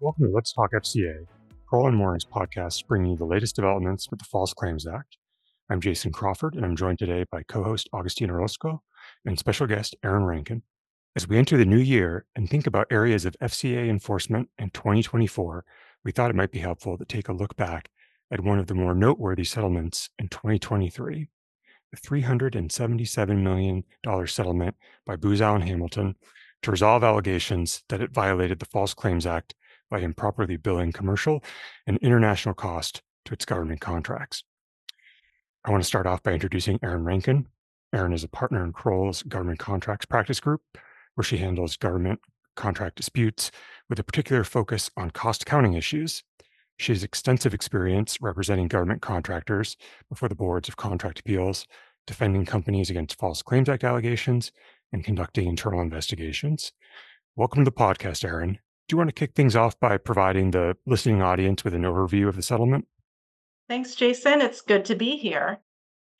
Welcome to Let's Talk FCA, Crowell and Moring's podcast bringing you the latest developments with the False Claims Act. I'm Jason Crawford, and I'm joined today by co-host Agustin Orozco and special guest Erin Rankin. As we enter the new year and think about areas of FCA enforcement in 2024, we thought it might be helpful to take a look back at one of the more noteworthy settlements in 2023 the $377 million settlement by Booz Allen Hamilton to resolve allegations that it violated the False Claims Act by improperly billing commercial and international cost to its government contracts. I want to start off by introducing Erin Rankin. Erin is a partner in Crowell's Government Contracts Practice Group, where she handles government contract disputes with a particular focus on cost accounting issues. She has extensive experience representing government contractors before the boards of contract appeals, defending companies against False Claims Act allegations, and conducting internal investigations. Welcome to the podcast, Erin. Do you want to kick things off by providing the listening audience with an overview of the settlement? Thanks, Jason. It's good to be here.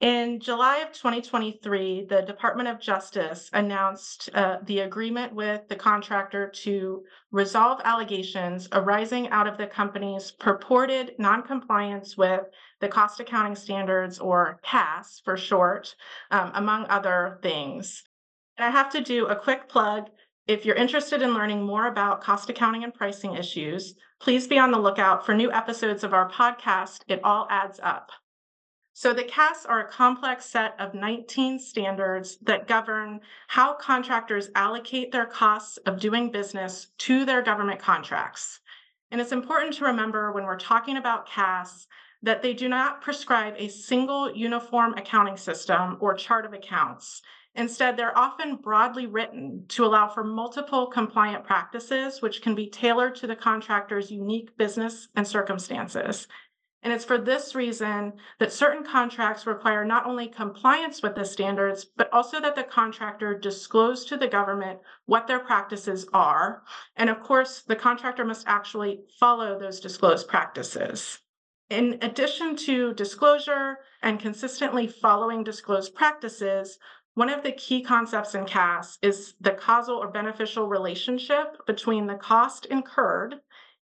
In July of 2023, the Department of Justice announced uh, the agreement with the contractor to resolve allegations arising out of the company's purported noncompliance with the cost accounting standards, or CAS for short, um, among other things. And I have to do a quick plug if you're interested in learning more about cost accounting and pricing issues, please be on the lookout for new episodes of our podcast, It All Adds Up. So, the CAS are a complex set of 19 standards that govern how contractors allocate their costs of doing business to their government contracts. And it's important to remember when we're talking about CAS that they do not prescribe a single uniform accounting system or chart of accounts. Instead, they're often broadly written to allow for multiple compliant practices, which can be tailored to the contractor's unique business and circumstances. And it's for this reason that certain contracts require not only compliance with the standards, but also that the contractor disclose to the government what their practices are. And of course, the contractor must actually follow those disclosed practices. In addition to disclosure and consistently following disclosed practices, one of the key concepts in CAS is the causal or beneficial relationship between the cost incurred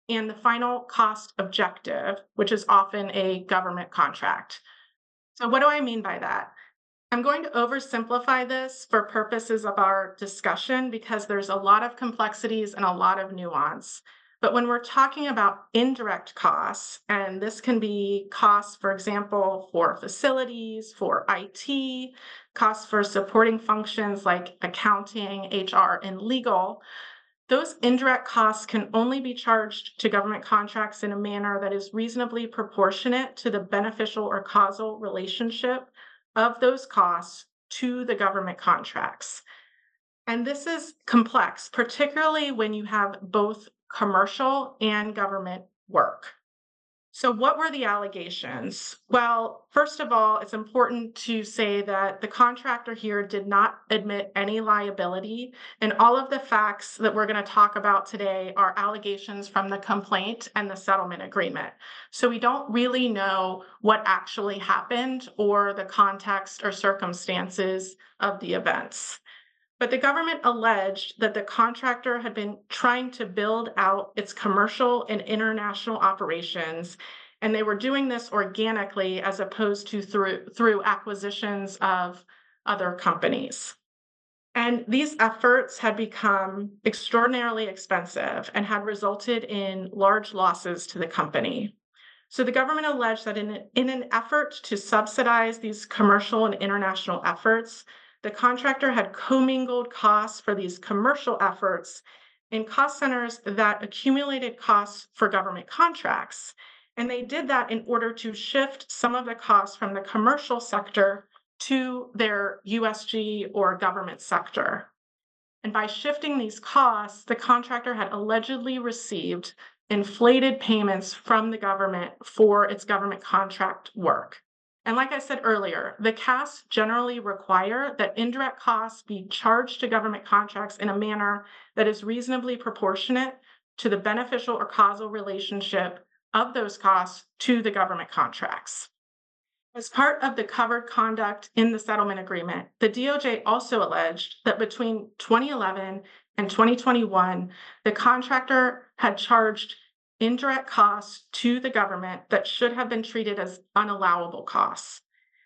and the final cost objective, which is often a government contract. So, what do I mean by that? I'm going to oversimplify this for purposes of our discussion because there's a lot of complexities and a lot of nuance. But when we're talking about indirect costs, and this can be costs, for example, for facilities, for IT, costs for supporting functions like accounting, HR, and legal, those indirect costs can only be charged to government contracts in a manner that is reasonably proportionate to the beneficial or causal relationship of those costs to the government contracts. And this is complex, particularly when you have both commercial and government work. So, what were the allegations? Well, first of all, it's important to say that the contractor here did not admit any liability, and all of the facts that we're going to talk about today are allegations from the complaint and the settlement agreement. So, we don't really know what actually happened or the context or circumstances of the events. But the government alleged that the contractor had been trying to build out its commercial and international operations, and they were doing this organically as opposed to through, through acquisitions of other companies. And these efforts had become extraordinarily expensive and had resulted in large losses to the company. So the government alleged that in, in an effort to subsidize these commercial and international efforts, the contractor had commingled costs for these commercial efforts in cost centers that accumulated costs for government contracts. And they did that in order to shift some of the costs from the commercial sector to their USG or government sector. And by shifting these costs, the contractor had allegedly received inflated payments from the government for its government contract work. And like I said earlier, the CAS generally require that indirect costs be charged to government contracts in a manner that is reasonably proportionate to the beneficial or causal relationship of those costs to the government contracts. As part of the covered conduct in the settlement agreement, the DOJ also alleged that between 2011 and 2021, the contractor had charged indirect costs to the government that should have been treated as unallowable costs.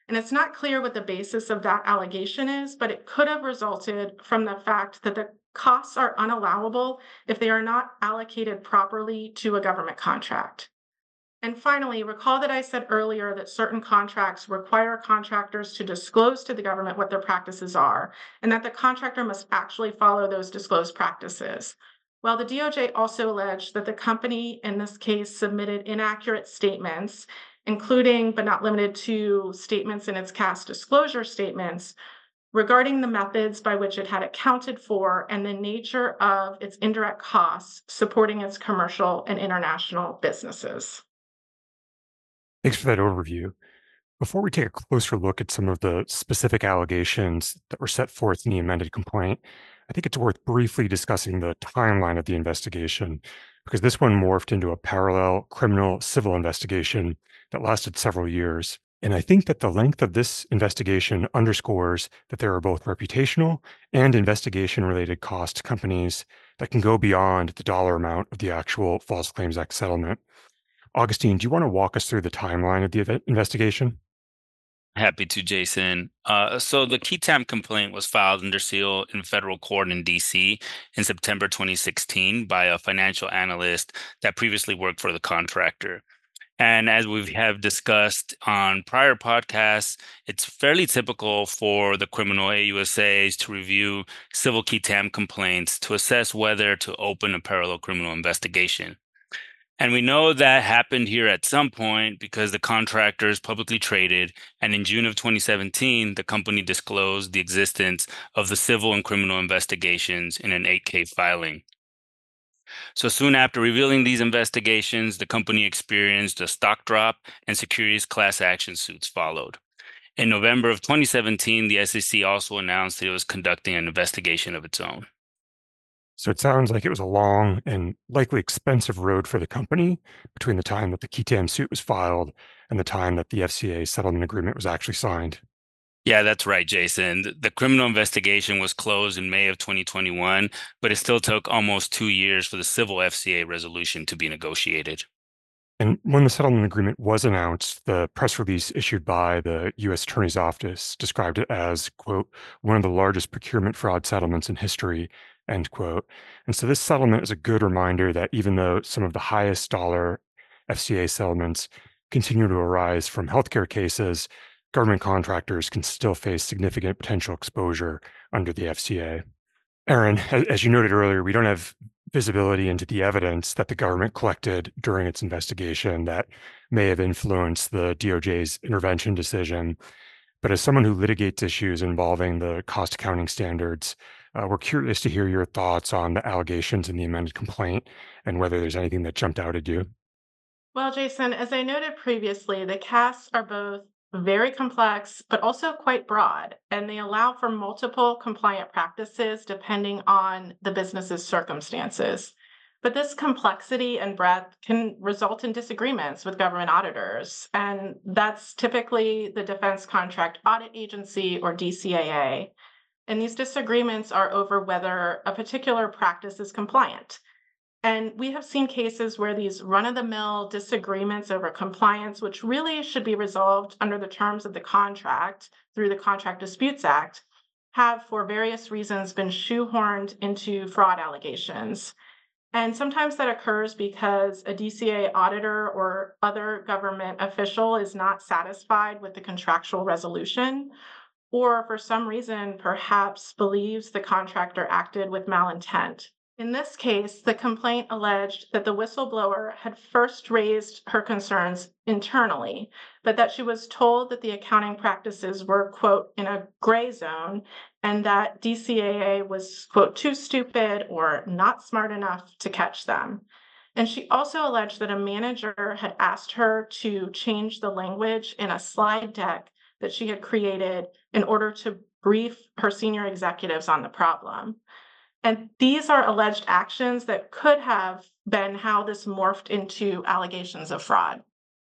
And it's not clear what the basis of that allegation is, but it could have resulted from the fact that the costs are unallowable if they are not allocated properly to a government contract. And finally, recall that I said earlier that certain contracts require contractors to disclose to the government what their practices are, and that the contractor must actually follow those disclosed practices. Well, the DOJ also alleged that the company in this case submitted inaccurate statements, including but not limited to statements in its CAS disclosure statements regarding the methods by which it had accounted for and the nature of its indirect costs supporting its commercial and international businesses. Thanks for that overview. Before we take a closer look at some of the specific allegations that were set forth in the amended complaint, I think it's worth briefly discussing the timeline of the investigation because this one morphed into a parallel criminal civil investigation that lasted several years. And I think that the length of this investigation underscores that there are both reputational and investigation related cost companies that can go beyond the dollar amount of the actual False Claims Act settlement. Agustin, do you want to walk us through the timeline of the investigation? Happy to, Jason. Uh, so the tam complaint was filed under seal in federal court in DC in September 2016 by a financial analyst that previously worked for the contractor. And as we have discussed on prior podcasts, it's fairly typical for the criminal AUSAs to review civil qui tam complaints to assess whether to open a parallel criminal investigation. And we know that happened here at some point because the contractor is publicly traded. And in June of 2017, the company disclosed the existence of the civil and criminal investigations in an 8K filing. So soon after revealing these investigations, the company experienced a stock drop and securities class action suits followed. In November of 2017, the SEC also announced that it was conducting an investigation of its own. So it sounds like it was a long and likely expensive road for the company between the time that the qui suit was filed and the time that the FCA settlement agreement was actually signed. Yeah, that's right, Jason. The criminal investigation was closed in May of 2021, but it still took almost two years for the civil FCA resolution to be negotiated. And when the settlement agreement was announced, the press release issued by the U.S. Attorney's Office described it as, quote, one of the largest procurement fraud settlements in history end quote. And so this settlement is a good reminder that even though some of the highest dollar FCA settlements continue to arise from healthcare cases, government contractors can still face significant potential exposure under the FCA. Erin, as you noted earlier, we don't have visibility into the evidence that the government collected during its investigation that may have influenced the DOJ's intervention decision. But as someone who litigates issues involving the cost accounting standards, uh, we're curious to hear your thoughts on the allegations in the amended complaint and whether there's anything that jumped out at you. Well, Jason, as I noted previously, the CAS are both very complex, but also quite broad, and they allow for multiple compliant practices depending on the business's circumstances. But this complexity and breadth can result in disagreements with government auditors, and that's typically the Defense Contract Audit Agency or DCAA. And these disagreements are over whether a particular practice is compliant. And we have seen cases where these run of the mill disagreements over compliance, which really should be resolved under the terms of the contract through the Contract Disputes Act, have for various reasons been shoehorned into fraud allegations. And sometimes that occurs because a DCA auditor or other government official is not satisfied with the contractual resolution or for some reason perhaps believes the contractor acted with malintent. In this case, the complaint alleged that the whistleblower had first raised her concerns internally, but that she was told that the accounting practices were, quote, in a gray zone, and that DCAA was, quote, too stupid or not smart enough to catch them. And she also alleged that a manager had asked her to change the language in a slide deck that she had created in order to brief her senior executives on the problem. And these are alleged actions that could have been how this morphed into allegations of fraud.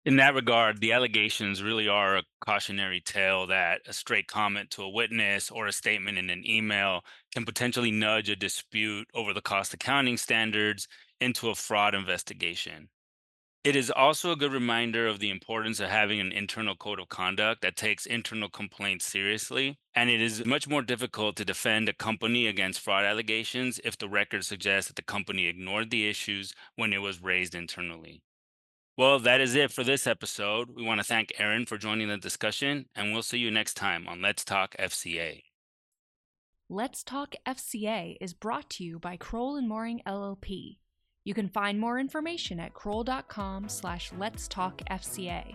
In that regard, the allegations really are a cautionary tale that a straight comment to a witness or a statement in an email can potentially nudge a dispute over the cost accounting standards into a fraud investigation. It is also a good reminder of the importance of having an internal code of conduct that takes internal complaints seriously. And it is much more difficult to defend a company against fraud allegations if the record suggests that the company ignored the issues when it was raised internally. Well, that is it for this episode. We want to thank Erin for joining the discussion, and we'll see you next time on Let's Talk FCA. Let's Talk FCA is brought to you by Crowell and Moring LLP. You can find more information at crowell.com slash let's talk FCA.